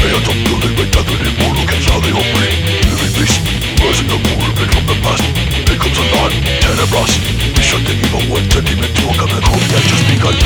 Pay attention to the fact that it will look inside the open Living peace, rising the movement from the past It comes alive, tenebras We shut the evil one, turn him into a comic hope that just begun